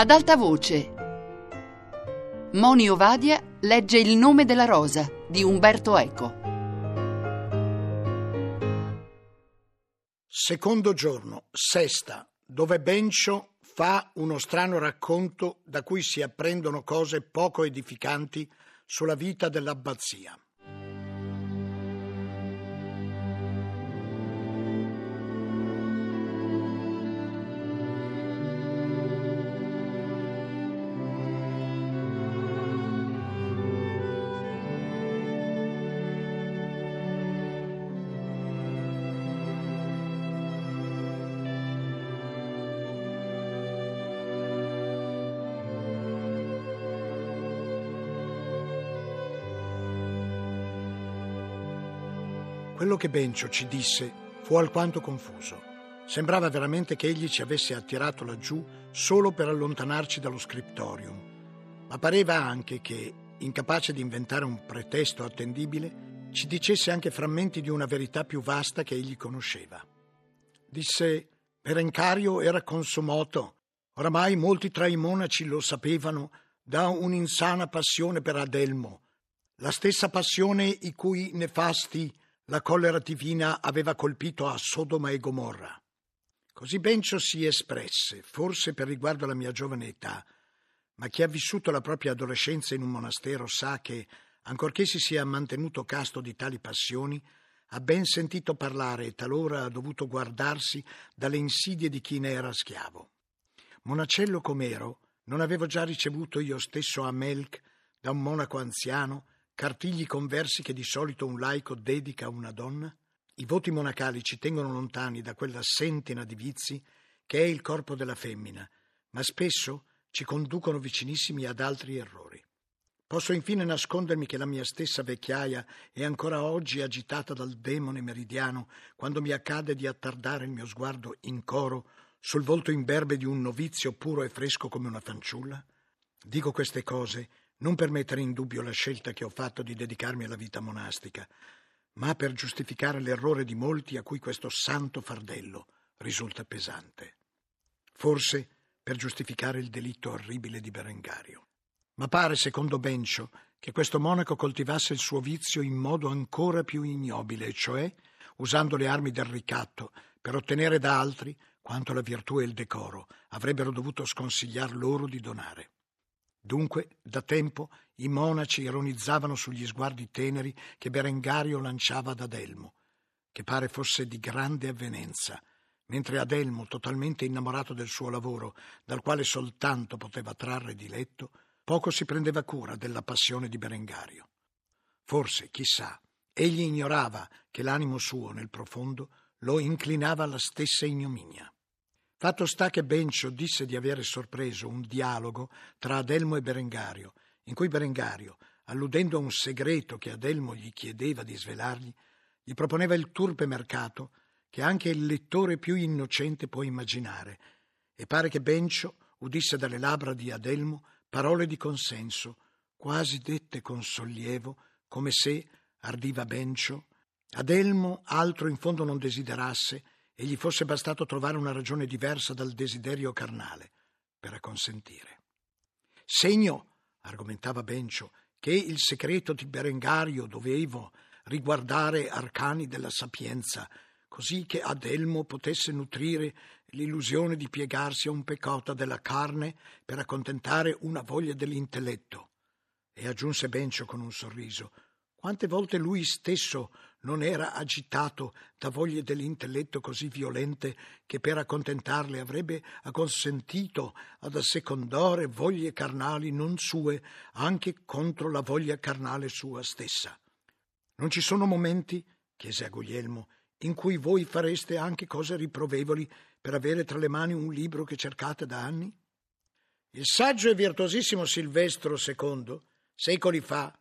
Ad alta voce. Moni Ovadia legge Il nome della rosa di Umberto Eco. Secondo giorno, sesta, dove Bencio fa uno strano racconto da cui si apprendono cose poco edificanti sulla vita dell'abbazia. Quello che Bencio ci disse fu alquanto confuso. Sembrava veramente che egli ci avesse attirato laggiù solo per allontanarci dallo scriptorium, ma pareva anche che, incapace di inventare un pretesto attendibile, ci dicesse anche frammenti di una verità più vasta che egli conosceva. Disse, Perencario era consumato, oramai molti tra i monaci lo sapevano, da un'insana passione per Adelmo, la stessa passione i cui nefasti la collera divina aveva colpito a Sodoma e Gomorra. Così Bencio si espresse, forse per riguardo alla mia giovane età, ma chi ha vissuto la propria adolescenza in un monastero sa che, ancorché si sia mantenuto casto di tali passioni, ha ben sentito parlare e talora ha dovuto guardarsi dalle insidie di chi ne era schiavo. Monacello com'ero, non avevo già ricevuto io stesso a Melk da un monaco anziano cartigli conversi che di solito un laico dedica a una donna? I voti monacali ci tengono lontani da quella sentina di vizi che è il corpo della femmina, ma spesso ci conducono vicinissimi ad altri errori. Posso infine nascondermi che la mia stessa vecchiaia è ancora oggi agitata dal demone meridiano quando mi accade di attardare il mio sguardo in coro sul volto imberbe di un novizio puro e fresco come una fanciulla? Dico queste cose non per mettere in dubbio la scelta che ho fatto di dedicarmi alla vita monastica, ma per giustificare l'errore di molti a cui questo santo fardello risulta pesante. Forse per giustificare il delitto orribile di Berengario. Ma pare, secondo Bencio, che questo monaco coltivasse il suo vizio in modo ancora più ignobile, cioè usando le armi del ricatto per ottenere da altri quanto la virtù e il decoro avrebbero dovuto sconsigliar loro di donare. Dunque, da tempo, i monaci ironizzavano sugli sguardi teneri che Berengario lanciava ad Adelmo, che pare fosse di grande avvenenza, mentre Adelmo, totalmente innamorato del suo lavoro, dal quale soltanto poteva trarre diletto, poco si prendeva cura della passione di Berengario. Forse, chissà, egli ignorava che l'animo suo, nel profondo, lo inclinava alla stessa ignominia. Fatto sta che Bencio disse di avere sorpreso un dialogo tra Adelmo e Berengario, in cui Berengario, alludendo a un segreto che Adelmo gli chiedeva di svelargli, gli proponeva il turpe mercato che anche il lettore più innocente può immaginare, e pare che Bencio udisse dalle labbra di Adelmo parole di consenso, quasi dette con sollievo, come se, ardiva Bencio, Adelmo altro in fondo non desiderasse e gli fosse bastato trovare una ragione diversa dal desiderio carnale per acconsentire. Segno, argomentava Bencio, che il segreto di Berengario dovevo riguardare arcani della sapienza, così che Adelmo potesse nutrire l'illusione di piegarsi a un peccata della carne per accontentare una voglia dell'intelletto. E aggiunse Bencio con un sorriso, quante volte lui stesso non era agitato da voglie dell'intelletto così violente che per accontentarle avrebbe acconsentito ad assecondare voglie carnali non sue anche contro la voglia carnale sua stessa. Non ci sono momenti, chiese a Guglielmo, in cui voi fareste anche cose riprovevoli per avere tra le mani un libro che cercate da anni? Il saggio e virtuosissimo Silvestro II, secoli fa,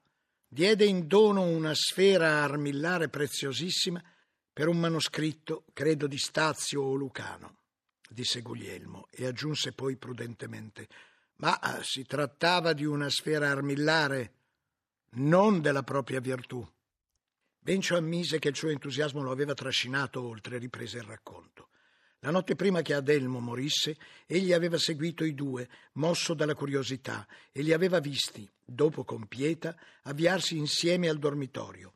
diede in dono una sfera armillare preziosissima per un manoscritto, credo di Stazio o Lucano, disse Guglielmo e aggiunse poi prudentemente, ma eh, si trattava di una sfera armillare, non della propria virtù. Bencio ammise che il suo entusiasmo lo aveva trascinato oltre riprese il racconto. La notte prima che Adelmo morisse, egli aveva seguito i due, mosso dalla curiosità, e li aveva visti, dopo con Pieta, avviarsi insieme al dormitorio.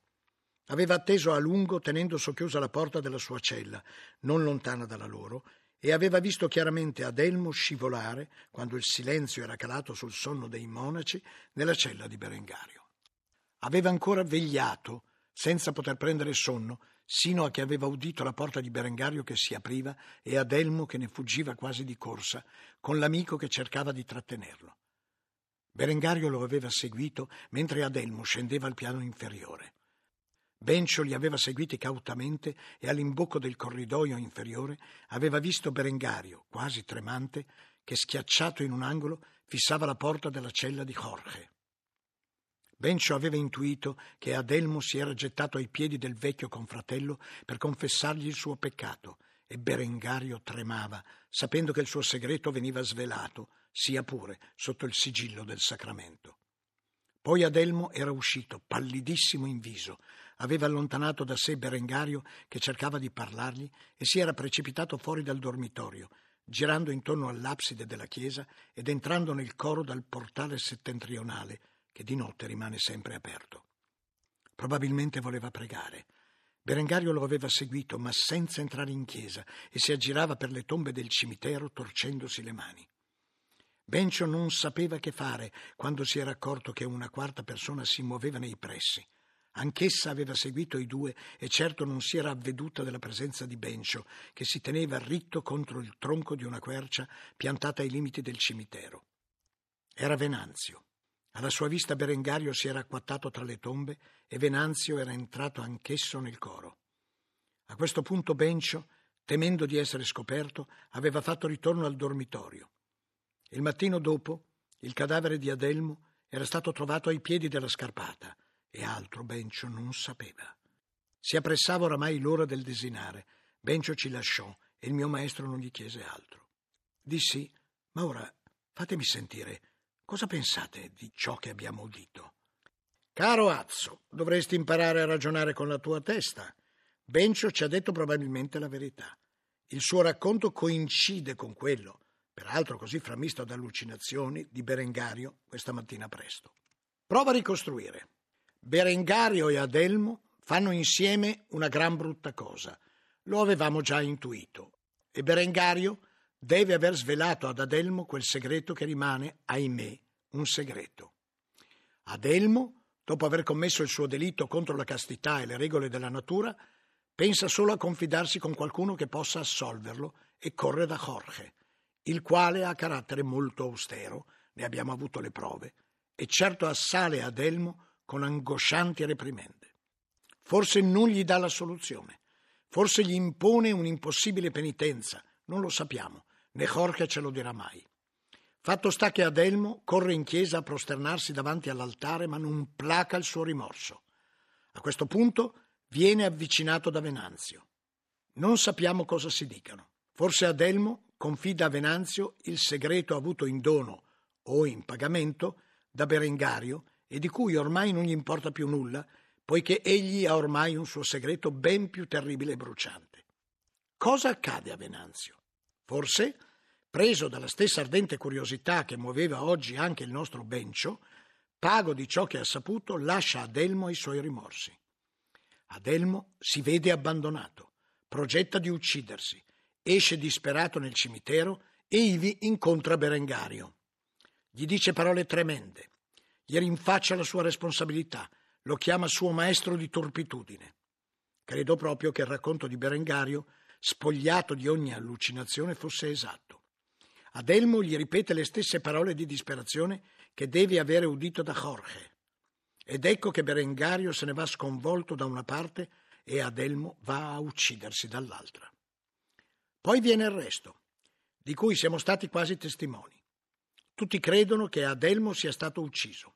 Aveva atteso a lungo tenendo socchiusa la porta della sua cella, non lontana dalla loro, e aveva visto chiaramente Adelmo scivolare, quando il silenzio era calato sul sonno dei monaci, nella cella di Berengario. Aveva ancora vegliato, senza poter prendere sonno, sino a che aveva udito la porta di Berengario che si apriva e Adelmo che ne fuggiva quasi di corsa, con l'amico che cercava di trattenerlo. Berengario lo aveva seguito mentre Adelmo scendeva al piano inferiore. Bencio li aveva seguiti cautamente e all'imbocco del corridoio inferiore aveva visto Berengario, quasi tremante, che schiacciato in un angolo fissava la porta della cella di Jorge. Bencio aveva intuito che Adelmo si era gettato ai piedi del vecchio confratello per confessargli il suo peccato e Berengario tremava, sapendo che il suo segreto veniva svelato, sia pure sotto il sigillo del sacramento. Poi Adelmo era uscito, pallidissimo in viso, aveva allontanato da sé Berengario che cercava di parlargli e si era precipitato fuori dal dormitorio, girando intorno all'abside della chiesa ed entrando nel coro dal portale settentrionale, che di notte rimane sempre aperto. Probabilmente voleva pregare. Berengario lo aveva seguito, ma senza entrare in chiesa, e si aggirava per le tombe del cimitero torcendosi le mani. Bencio non sapeva che fare quando si era accorto che una quarta persona si muoveva nei pressi. Anch'essa aveva seguito i due e certo non si era avveduta della presenza di Bencio, che si teneva ritto contro il tronco di una quercia piantata ai limiti del cimitero. Era Venanzio. Alla sua vista Berengario si era acquattato tra le tombe e Venanzio era entrato anch'esso nel coro. A questo punto Bencio, temendo di essere scoperto, aveva fatto ritorno al dormitorio. Il mattino dopo, il cadavere di Adelmo era stato trovato ai piedi della scarpata e altro Bencio non sapeva. Si appressava oramai l'ora del desinare. Bencio ci lasciò e il mio maestro non gli chiese altro. Dissi, ma ora fatemi sentire Cosa pensate di ciò che abbiamo udito? Caro Azzo, dovresti imparare a ragionare con la tua testa. Bencio ci ha detto probabilmente la verità. Il suo racconto coincide con quello, peraltro così framisto da allucinazioni, di Berengario questa mattina presto. Prova a ricostruire. Berengario e Adelmo fanno insieme una gran brutta cosa. Lo avevamo già intuito. E Berengario deve aver svelato ad Adelmo quel segreto che rimane, ahimè, un segreto. Adelmo, dopo aver commesso il suo delitto contro la castità e le regole della natura, pensa solo a confidarsi con qualcuno che possa assolverlo e corre da Jorge, il quale ha carattere molto austero, ne abbiamo avuto le prove, e certo assale Adelmo con angoscianti reprimende. Forse non gli dà la soluzione, forse gli impone un'impossibile penitenza, non lo sappiamo, né Jorge ce lo dirà mai. Fatto sta che Adelmo corre in chiesa a prosternarsi davanti all'altare, ma non placa il suo rimorso. A questo punto viene avvicinato da Venanzio. Non sappiamo cosa si dicano. Forse Adelmo confida a Venanzio il segreto avuto in dono o in pagamento da Berengario e di cui ormai non gli importa più nulla, poiché egli ha ormai un suo segreto ben più terribile e bruciante. Cosa accade a Venanzio? Forse, preso dalla stessa ardente curiosità che muoveva oggi anche il nostro Bencio, pago di ciò che ha saputo, lascia Adelmo i suoi rimorsi. Adelmo si vede abbandonato, progetta di uccidersi, esce disperato nel cimitero e ivi incontra Berengario. Gli dice parole tremende, gli rinfaccia la sua responsabilità, lo chiama suo maestro di turpitudine. Credo proprio che il racconto di Berengario spogliato di ogni allucinazione, fosse esatto. Adelmo gli ripete le stesse parole di disperazione che deve avere udito da Jorge. Ed ecco che Berengario se ne va sconvolto da una parte e Adelmo va a uccidersi dall'altra. Poi viene il resto, di cui siamo stati quasi testimoni. Tutti credono che Adelmo sia stato ucciso.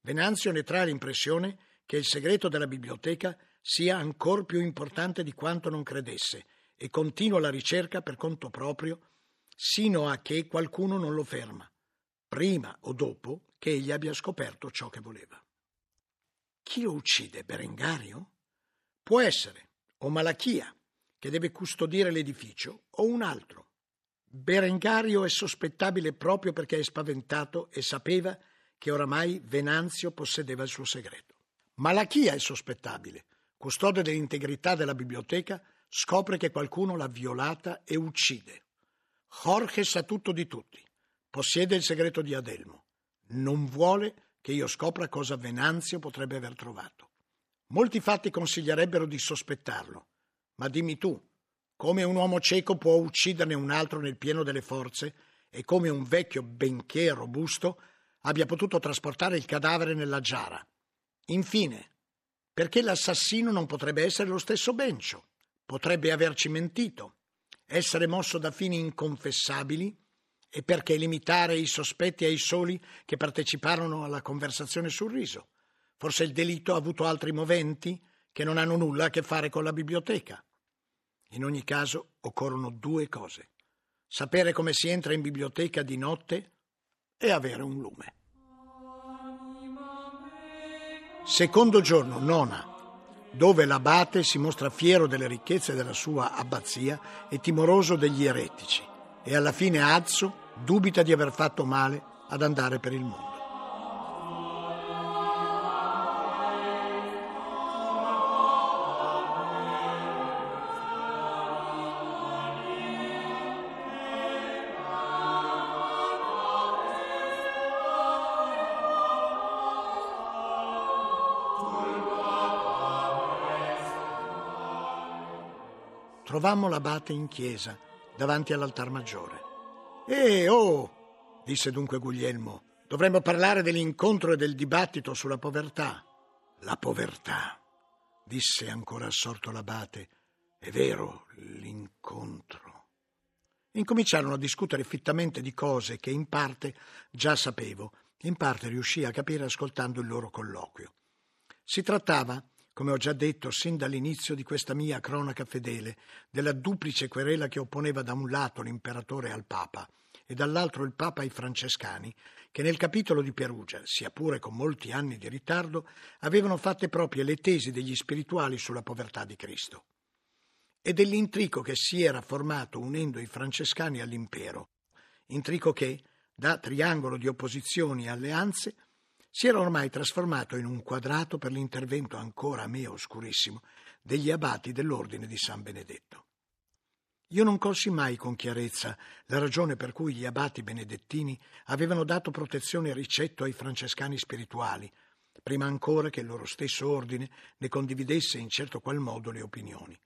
Venanzio ne trae l'impressione che il segreto della biblioteca sia ancor più importante di quanto non credesse e continua la ricerca per conto proprio sino a che qualcuno non lo ferma, prima o dopo che egli abbia scoperto ciò che voleva. Chi lo uccide? Berengario? Può essere, o Malachia, che deve custodire l'edificio o un altro. Berengario è sospettabile proprio perché è spaventato e sapeva che oramai Venanzio possedeva il suo segreto. Malachia è sospettabile, custode dell'integrità della biblioteca, scopre che qualcuno l'ha violata e uccide. Jorge sa tutto di tutti, possiede il segreto di Adelmo. Non vuole che io scopra cosa Venanzio potrebbe aver trovato. Molti fatti consiglierebbero di sospettarlo, ma dimmi tu, come un uomo cieco può ucciderne un altro nel pieno delle forze e come un vecchio benché robusto abbia potuto trasportare il cadavere nella giara. Infine, perché l'assassino non potrebbe essere lo stesso Bencio? Potrebbe averci mentito, essere mosso da fini inconfessabili e perché limitare i sospetti ai soli che parteciparono alla conversazione sul riso? Forse il delitto ha avuto altri moventi che non hanno nulla a che fare con la biblioteca. In ogni caso occorrono due cose. Sapere come si entra in biblioteca di notte e avere un lume. Secondo giorno, nona, dove l'abate si mostra fiero delle ricchezze della sua abbazia e timoroso degli eretici, e alla fine Azzo dubita di aver fatto male ad andare per il mondo. Trovammo l'abate in chiesa, davanti all'altar maggiore. Eh, oh, disse dunque Guglielmo, dovremmo parlare dell'incontro e del dibattito sulla povertà. La povertà, disse ancora assorto l'abate. È vero, l'incontro. Incominciarono a discutere fittamente di cose che in parte già sapevo, in parte riuscì a capire ascoltando il loro colloquio. Si trattava come ho già detto sin dall'inizio di questa mia cronaca fedele, della duplice querela che opponeva da un lato l'imperatore al Papa e dall'altro il Papa ai francescani, che nel capitolo di Perugia, sia pure con molti anni di ritardo, avevano fatte proprie le tesi degli spirituali sulla povertà di Cristo. E dell'intrico che si era formato unendo i francescani all'impero, intrico che, da triangolo di opposizioni e alleanze, si era ormai trasformato in un quadrato per l'intervento ancora a me oscurissimo degli abati dell'ordine di San Benedetto. Io non colsi mai con chiarezza la ragione per cui gli abati benedettini avevano dato protezione e ricetto ai francescani spirituali, prima ancora che il loro stesso ordine ne condividesse in certo qual modo le opinioni.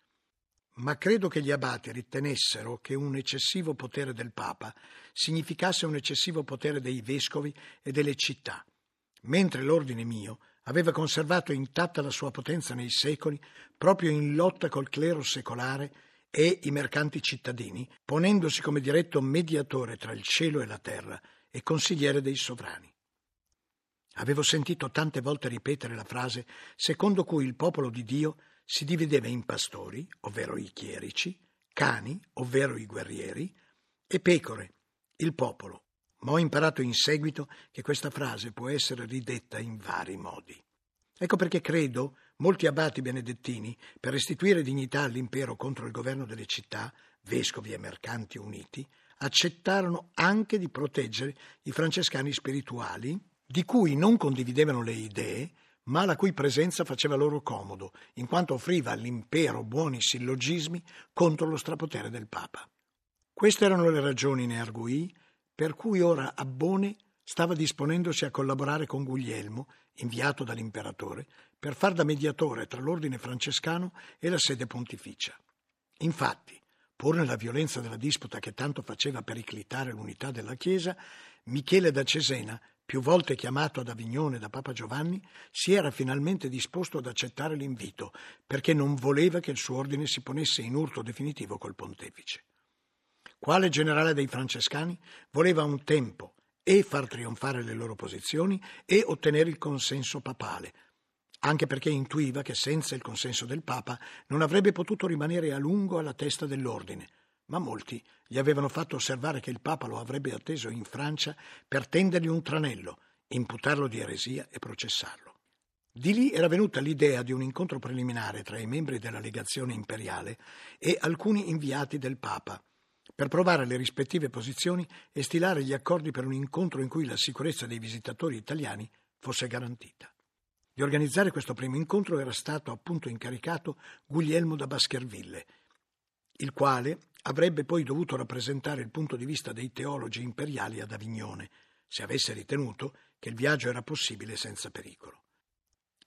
Ma credo che gli abati ritenessero che un eccessivo potere del Papa significasse un eccessivo potere dei vescovi e delle città, mentre l'ordine mio aveva conservato intatta la sua potenza nei secoli proprio in lotta col clero secolare e i mercanti cittadini, ponendosi come diretto mediatore tra il cielo e la terra e consigliere dei sovrani. Avevo sentito tante volte ripetere la frase secondo cui il popolo di Dio si divideva in pastori, ovvero i chierici, cani, ovvero i guerrieri, e pecore, il popolo, ma ho imparato in seguito che questa frase può essere ridetta in vari modi. Ecco perché credo molti abati benedettini, per restituire dignità all'impero contro il governo delle città, vescovi e mercanti uniti, accettarono anche di proteggere i francescani spirituali, di cui non condividevano le idee, ma la cui presenza faceva loro comodo, in quanto offriva all'impero buoni sillogismi contro lo strapotere del Papa. Queste erano le ragioni, ne arguì, per cui ora Abbone stava disponendosi a collaborare con Guglielmo, inviato dall'imperatore, per far da mediatore tra l'ordine francescano e la sede pontificia. Infatti, pur nella violenza della disputa che tanto faceva periclitare l'unità della Chiesa, Michele da Cesena, più volte chiamato ad Avignone da Papa Giovanni, si era finalmente disposto ad accettare l'invito, perché non voleva che il suo ordine si ponesse in urto definitivo col pontefice quale generale dei francescani, voleva un tempo e far trionfare le loro posizioni e ottenere il consenso papale, anche perché intuiva che senza il consenso del Papa non avrebbe potuto rimanere a lungo alla testa dell'ordine, ma molti gli avevano fatto osservare che il Papa lo avrebbe atteso in Francia per tendergli un tranello, imputarlo di eresia e processarlo. Di lì era venuta l'idea di un incontro preliminare tra i membri della legazione imperiale e alcuni inviati del Papa, per provare le rispettive posizioni e stilare gli accordi per un incontro in cui la sicurezza dei visitatori italiani fosse garantita. Di organizzare questo primo incontro era stato appunto incaricato Guglielmo da Baskerville, il quale avrebbe poi dovuto rappresentare il punto di vista dei teologi imperiali ad Avignone, se avesse ritenuto che il viaggio era possibile senza pericolo.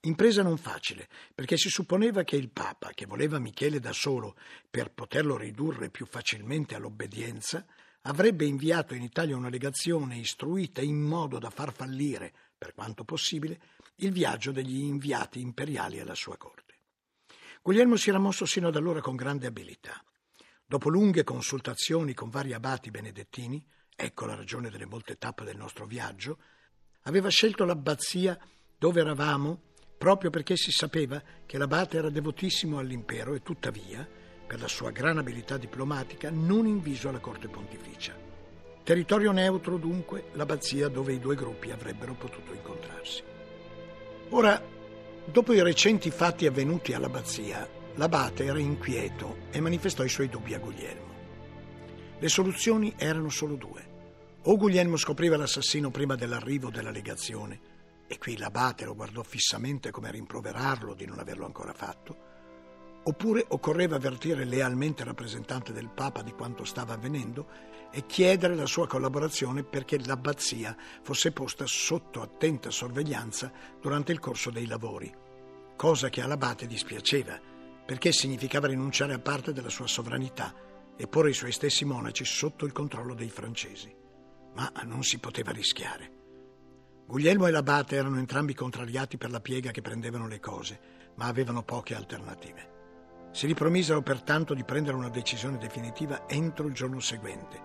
Impresa non facile, perché si supponeva che il Papa, che voleva Michele da solo per poterlo ridurre più facilmente all'obbedienza, avrebbe inviato in Italia una legazione istruita in modo da far fallire, per quanto possibile, il viaggio degli inviati imperiali alla sua corte. Guglielmo si era mosso sino ad allora con grande abilità. Dopo lunghe consultazioni con vari abati benedettini, ecco la ragione delle molte tappe del nostro viaggio, aveva scelto l'abbazia dove eravamo proprio perché si sapeva che l'abate era devotissimo all'impero e tuttavia, per la sua gran abilità diplomatica, non inviso alla corte pontificia. Territorio neutro dunque, l'abbazia dove i due gruppi avrebbero potuto incontrarsi. Ora, dopo i recenti fatti avvenuti all'abbazia, l'abate era inquieto e manifestò i suoi dubbi a Guglielmo. Le soluzioni erano solo due. O Guglielmo scopriva l'assassino prima dell'arrivo della legazione, e qui l'abate lo guardò fissamente come a rimproverarlo di non averlo ancora fatto, oppure occorreva avvertire lealmente il rappresentante del Papa di quanto stava avvenendo e chiedere la sua collaborazione perché l'abbazia fosse posta sotto attenta sorveglianza durante il corso dei lavori, cosa che all'abate dispiaceva, perché significava rinunciare a parte della sua sovranità e porre i suoi stessi monaci sotto il controllo dei francesi. Ma non si poteva rischiare. Guglielmo e l'abate erano entrambi contrariati per la piega che prendevano le cose, ma avevano poche alternative. Si ripromisero pertanto di prendere una decisione definitiva entro il giorno seguente.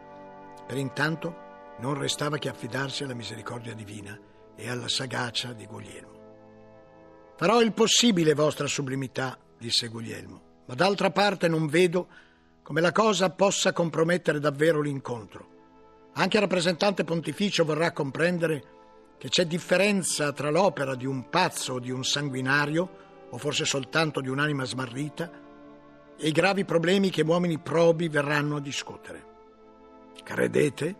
Per intanto non restava che affidarsi alla misericordia divina e alla sagacia di Guglielmo. Farò il possibile, vostra sublimità, disse Guglielmo, ma d'altra parte non vedo come la cosa possa compromettere davvero l'incontro. Anche il rappresentante pontificio vorrà comprendere che c'è differenza tra l'opera di un pazzo o di un sanguinario, o forse soltanto di un'anima smarrita, e i gravi problemi che uomini probi verranno a discutere. Credete?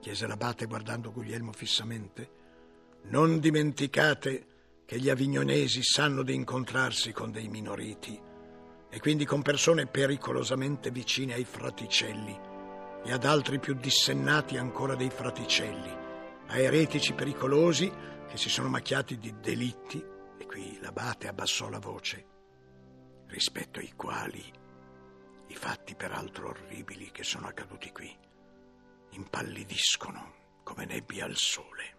chiese l'abate guardando Guglielmo fissamente. Non dimenticate che gli avignonesi sanno di incontrarsi con dei minoriti e quindi con persone pericolosamente vicine ai fraticelli e ad altri più dissennati ancora dei fraticelli a eretici pericolosi che si sono macchiati di delitti, e qui l'abate abbassò la voce, rispetto ai quali i fatti peraltro orribili che sono accaduti qui impallidiscono come nebbia al sole.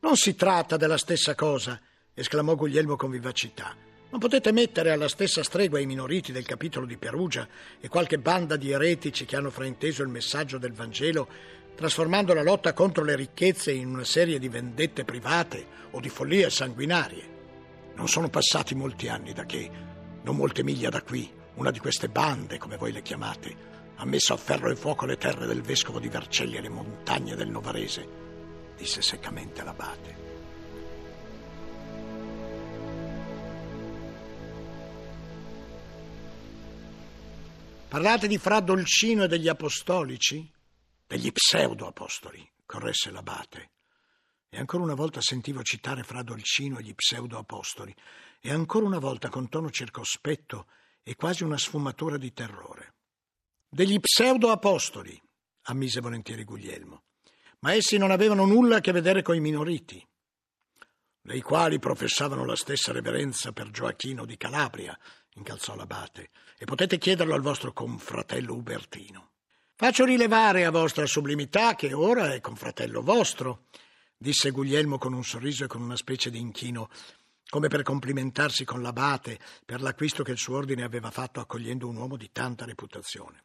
Non si tratta della stessa cosa, esclamò Guglielmo con vivacità. Non potete mettere alla stessa stregua i minoriti del capitolo di Perugia e qualche banda di eretici che hanno frainteso il messaggio del Vangelo trasformando la lotta contro le ricchezze in una serie di vendette private o di follie sanguinarie. Non sono passati molti anni da che, non molte miglia da qui, una di queste bande, come voi le chiamate, ha messo a ferro e fuoco le terre del vescovo di Vercelli e le montagne del Novarese, disse seccamente l'abate. Parlate di Fra Dolcino e degli apostolici? Degli pseudo-apostoli, corresse l'abate. E ancora una volta sentivo citare fra Dolcino gli pseudo-apostoli, e ancora una volta con tono circospetto e quasi una sfumatura di terrore. Degli pseudo-apostoli, ammise volentieri Guglielmo, ma essi non avevano nulla a che vedere coi minoriti, dei quali professavano la stessa reverenza per Gioacchino di Calabria, incalzò l'abate, e potete chiederlo al vostro confratello Ubertino. Faccio rilevare a vostra sublimità che ora è confratello vostro, disse Guglielmo con un sorriso e con una specie di inchino, come per complimentarsi con l'abate per l'acquisto che il suo ordine aveva fatto accogliendo un uomo di tanta reputazione.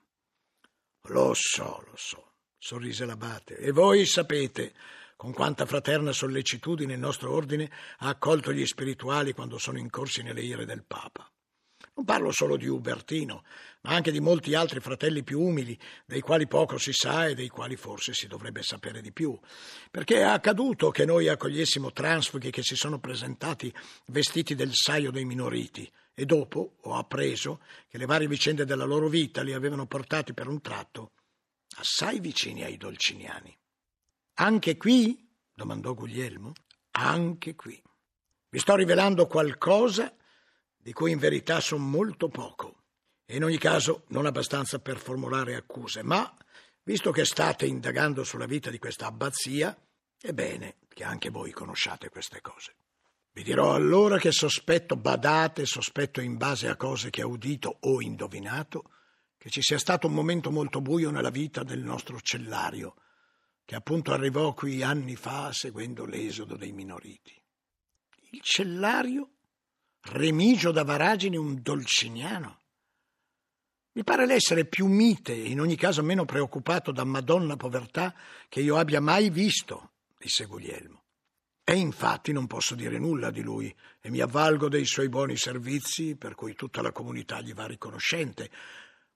Lo so, lo so, sorrise l'abate, e voi sapete con quanta fraterna sollecitudine il nostro ordine ha accolto gli spirituali quando sono incorsi nelle ire del Papa. Non parlo solo di Ubertino, ma anche di molti altri fratelli più umili, dei quali poco si sa e dei quali forse si dovrebbe sapere di più. Perché è accaduto che noi accogliessimo transfughi che si sono presentati vestiti del saio dei minoriti e dopo ho appreso che le varie vicende della loro vita li avevano portati per un tratto assai vicini ai dolciniani. Anche qui? domandò Guglielmo. Anche qui. Vi sto rivelando qualcosa di cui in verità so molto poco e in ogni caso non abbastanza per formulare accuse, ma visto che state indagando sulla vita di questa abbazia, è bene che anche voi conosciate queste cose. Vi dirò allora che sospetto, badate, sospetto in base a cose che ho udito o indovinato, che ci sia stato un momento molto buio nella vita del nostro cellario, che appunto arrivò qui anni fa seguendo l'esodo dei minoriti. Il cellario Remigio da Varagine un dolciniano. Mi pare l'essere più mite e in ogni caso meno preoccupato da Madonna povertà che io abbia mai visto, disse Guglielmo. E infatti non posso dire nulla di lui e mi avvalgo dei suoi buoni servizi per cui tutta la comunità gli va riconoscente.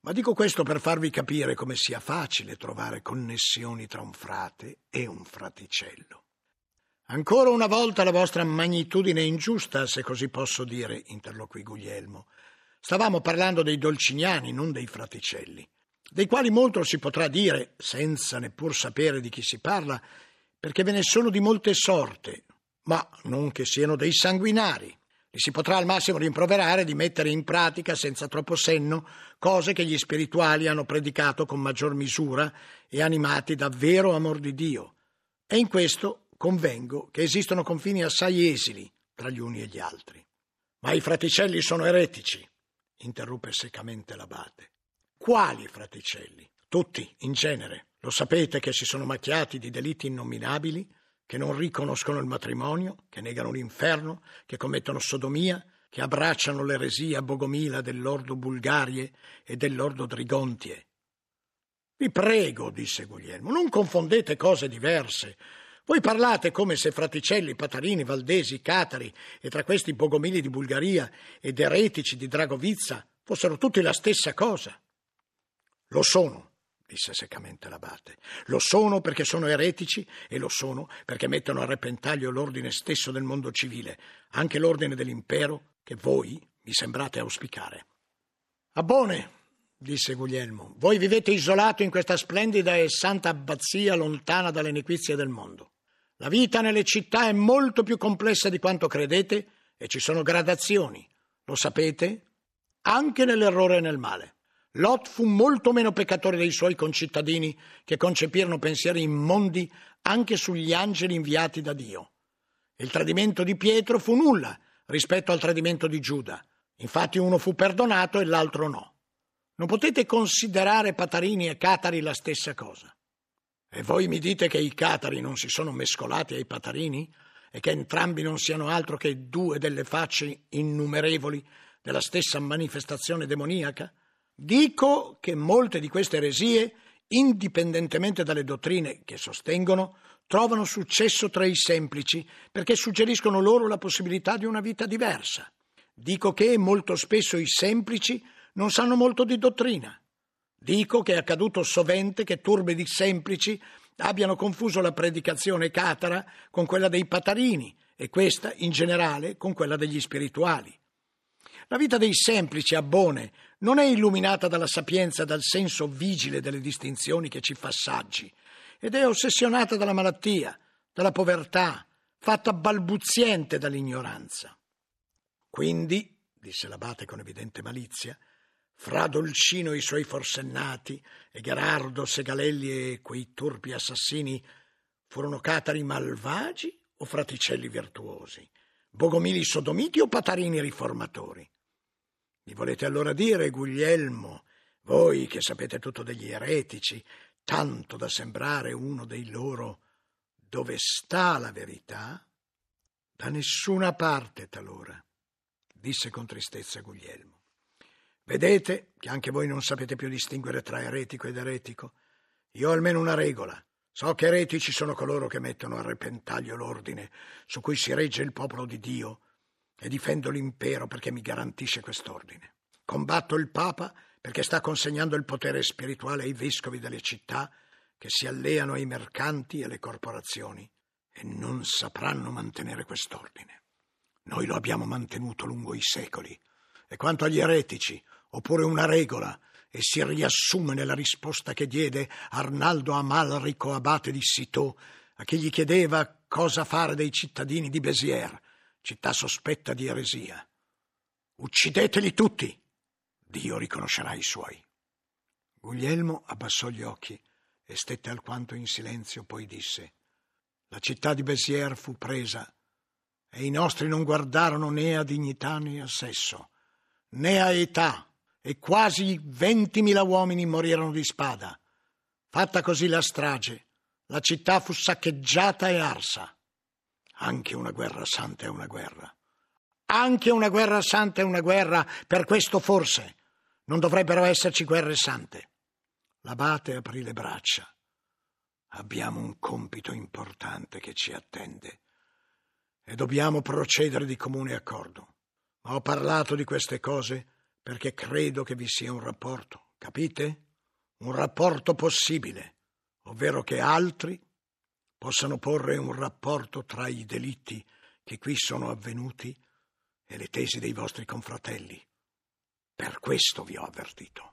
Ma dico questo per farvi capire come sia facile trovare connessioni tra un frate e un fraticello. Ancora una volta la vostra magnitudine è ingiusta, se così posso dire, interloquì Guglielmo. Stavamo parlando dei dolciniani, non dei fraticelli, dei quali molto si potrà dire, senza neppur sapere di chi si parla, perché ve ne sono di molte sorte, ma non che siano dei sanguinari. Li si potrà al massimo rimproverare di mettere in pratica senza troppo senno cose che gli spirituali hanno predicato con maggior misura e animati da vero amor di Dio. E in questo convengo che esistono confini assai esili tra gli uni e gli altri. Ma i fraticelli sono eretici, interruppe seccamente l'abate. Quali fraticelli? Tutti, in genere. Lo sapete che si sono macchiati di delitti innominabili, che non riconoscono il matrimonio, che negano l'inferno, che commettono sodomia, che abbracciano l'eresia bogomila dell'ordo Bulgarie e dell'ordo Drigontie. Vi prego, disse Guglielmo, non confondete cose diverse. Voi parlate come se fraticelli, patarini, valdesi, catari e tra questi bogomili di Bulgaria ed eretici di Dragovizza fossero tutti la stessa cosa. Lo sono, disse seccamente l'abate. Lo sono perché sono eretici e lo sono perché mettono a repentaglio l'ordine stesso del mondo civile, anche l'ordine dell'impero che voi mi sembrate auspicare. Abbone, disse Guglielmo, voi vivete isolato in questa splendida e santa abbazia lontana dalle nequizie del mondo. La vita nelle città è molto più complessa di quanto credete e ci sono gradazioni, lo sapete? Anche nell'errore e nel male. Lot fu molto meno peccatore dei suoi concittadini che concepirono pensieri immondi anche sugli angeli inviati da Dio. Il tradimento di Pietro fu nulla rispetto al tradimento di Giuda. Infatti uno fu perdonato e l'altro no. Non potete considerare Patarini e Catari la stessa cosa. E voi mi dite che i catari non si sono mescolati ai patarini e che entrambi non siano altro che due delle facce innumerevoli della stessa manifestazione demoniaca? Dico che molte di queste eresie, indipendentemente dalle dottrine che sostengono, trovano successo tra i semplici perché suggeriscono loro la possibilità di una vita diversa. Dico che molto spesso i semplici non sanno molto di dottrina Dico che è accaduto sovente che turbe di semplici abbiano confuso la predicazione catara con quella dei patarini e questa, in generale, con quella degli spirituali. La vita dei semplici abbone non è illuminata dalla sapienza e dal senso vigile delle distinzioni che ci fa saggi, ed è ossessionata dalla malattia, dalla povertà, fatta balbuziente dall'ignoranza. Quindi, disse l'abate con evidente malizia, fra Dolcino e i suoi forsennati, e Gerardo, Segalelli e quei turpi assassini, furono catari malvagi o fraticelli virtuosi, bogomili sodomiti o patarini riformatori? Mi volete allora dire, Guglielmo, voi che sapete tutto degli eretici, tanto da sembrare uno dei loro, dove sta la verità? Da nessuna parte talora, disse con tristezza Guglielmo. Vedete che anche voi non sapete più distinguere tra eretico ed eretico? Io ho almeno una regola. So che eretici sono coloro che mettono a repentaglio l'ordine su cui si regge il popolo di Dio e difendo l'impero perché mi garantisce quest'ordine. Combatto il Papa perché sta consegnando il potere spirituale ai vescovi delle città che si alleano ai mercanti e alle corporazioni e non sapranno mantenere quest'ordine. Noi lo abbiamo mantenuto lungo i secoli. E quanto agli eretici, oppure una regola, e si riassume nella risposta che diede Arnaldo Amalrico, abate di Citeaux, a chi gli chiedeva cosa fare dei cittadini di Béziers, città sospetta di eresia. Uccideteli tutti, Dio riconoscerà i suoi. Guglielmo abbassò gli occhi e stette alquanto in silenzio, poi disse: La città di Béziers fu presa e i nostri non guardarono né a dignità né a sesso, né a età, e quasi ventimila uomini morirono di spada. Fatta così la strage, la città fu saccheggiata e arsa. Anche una guerra santa è una guerra. Anche una guerra santa è una guerra, per questo forse non dovrebbero esserci guerre sante. L'abate aprì le braccia. Abbiamo un compito importante che ci attende e dobbiamo procedere di comune accordo. Ma ho parlato di queste cose perché credo che vi sia un rapporto, capite? Un rapporto possibile, ovvero che altri possano porre un rapporto tra i delitti che qui sono avvenuti e le tesi dei vostri confratelli. Per questo vi ho avvertito.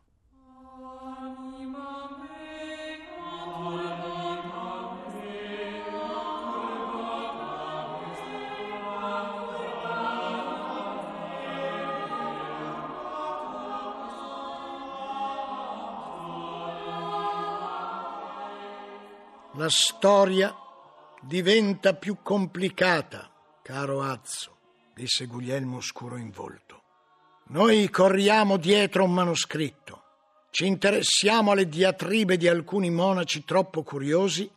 La storia diventa più complicata, caro Azzo, disse Guglielmo scuro in volto. Noi corriamo dietro un manoscritto, ci interessiamo alle diatribe di alcuni monaci troppo curiosi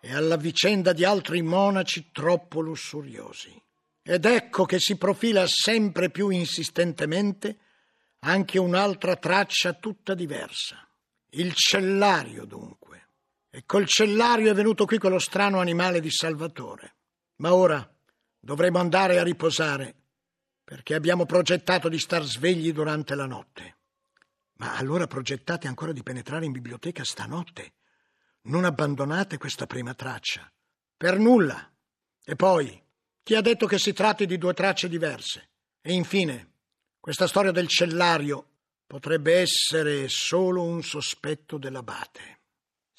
e alla vicenda di altri monaci troppo lussuriosi. Ed ecco che si profila sempre più insistentemente anche un'altra traccia tutta diversa. Il cellario, dunque. E col cellario è venuto qui quello strano animale di Salvatore. Ma ora dovremo andare a riposare perché abbiamo progettato di star svegli durante la notte. Ma allora progettate ancora di penetrare in biblioteca stanotte. Non abbandonate questa prima traccia. Per nulla. E poi, chi ha detto che si tratti di due tracce diverse? E infine, questa storia del cellario potrebbe essere solo un sospetto dell'abate.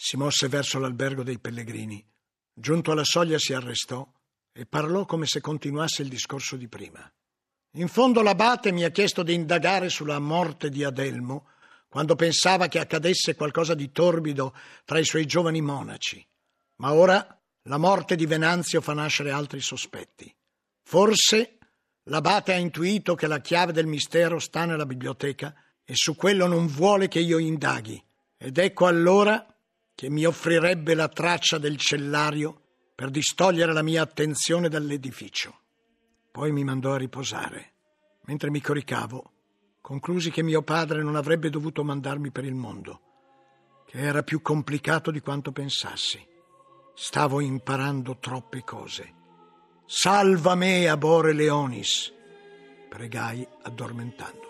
Si mosse verso l'albergo dei pellegrini. Giunto alla soglia si arrestò e parlò come se continuasse il discorso di prima. In fondo l'abate mi ha chiesto di indagare sulla morte di Adelmo quando pensava che accadesse qualcosa di torbido tra i suoi giovani monaci. Ma ora la morte di Venanzio fa nascere altri sospetti. Forse l'abate ha intuito che la chiave del mistero sta nella biblioteca e su quello non vuole che io indaghi. Ed ecco allora che mi offrirebbe la traccia del cellario per distogliere la mia attenzione dall'edificio. Poi mi mandò a riposare. Mentre mi coricavo, conclusi che mio padre non avrebbe dovuto mandarmi per il mondo, che era più complicato di quanto pensassi. Stavo imparando troppe cose. Salva me, abore Leonis, pregai addormentando.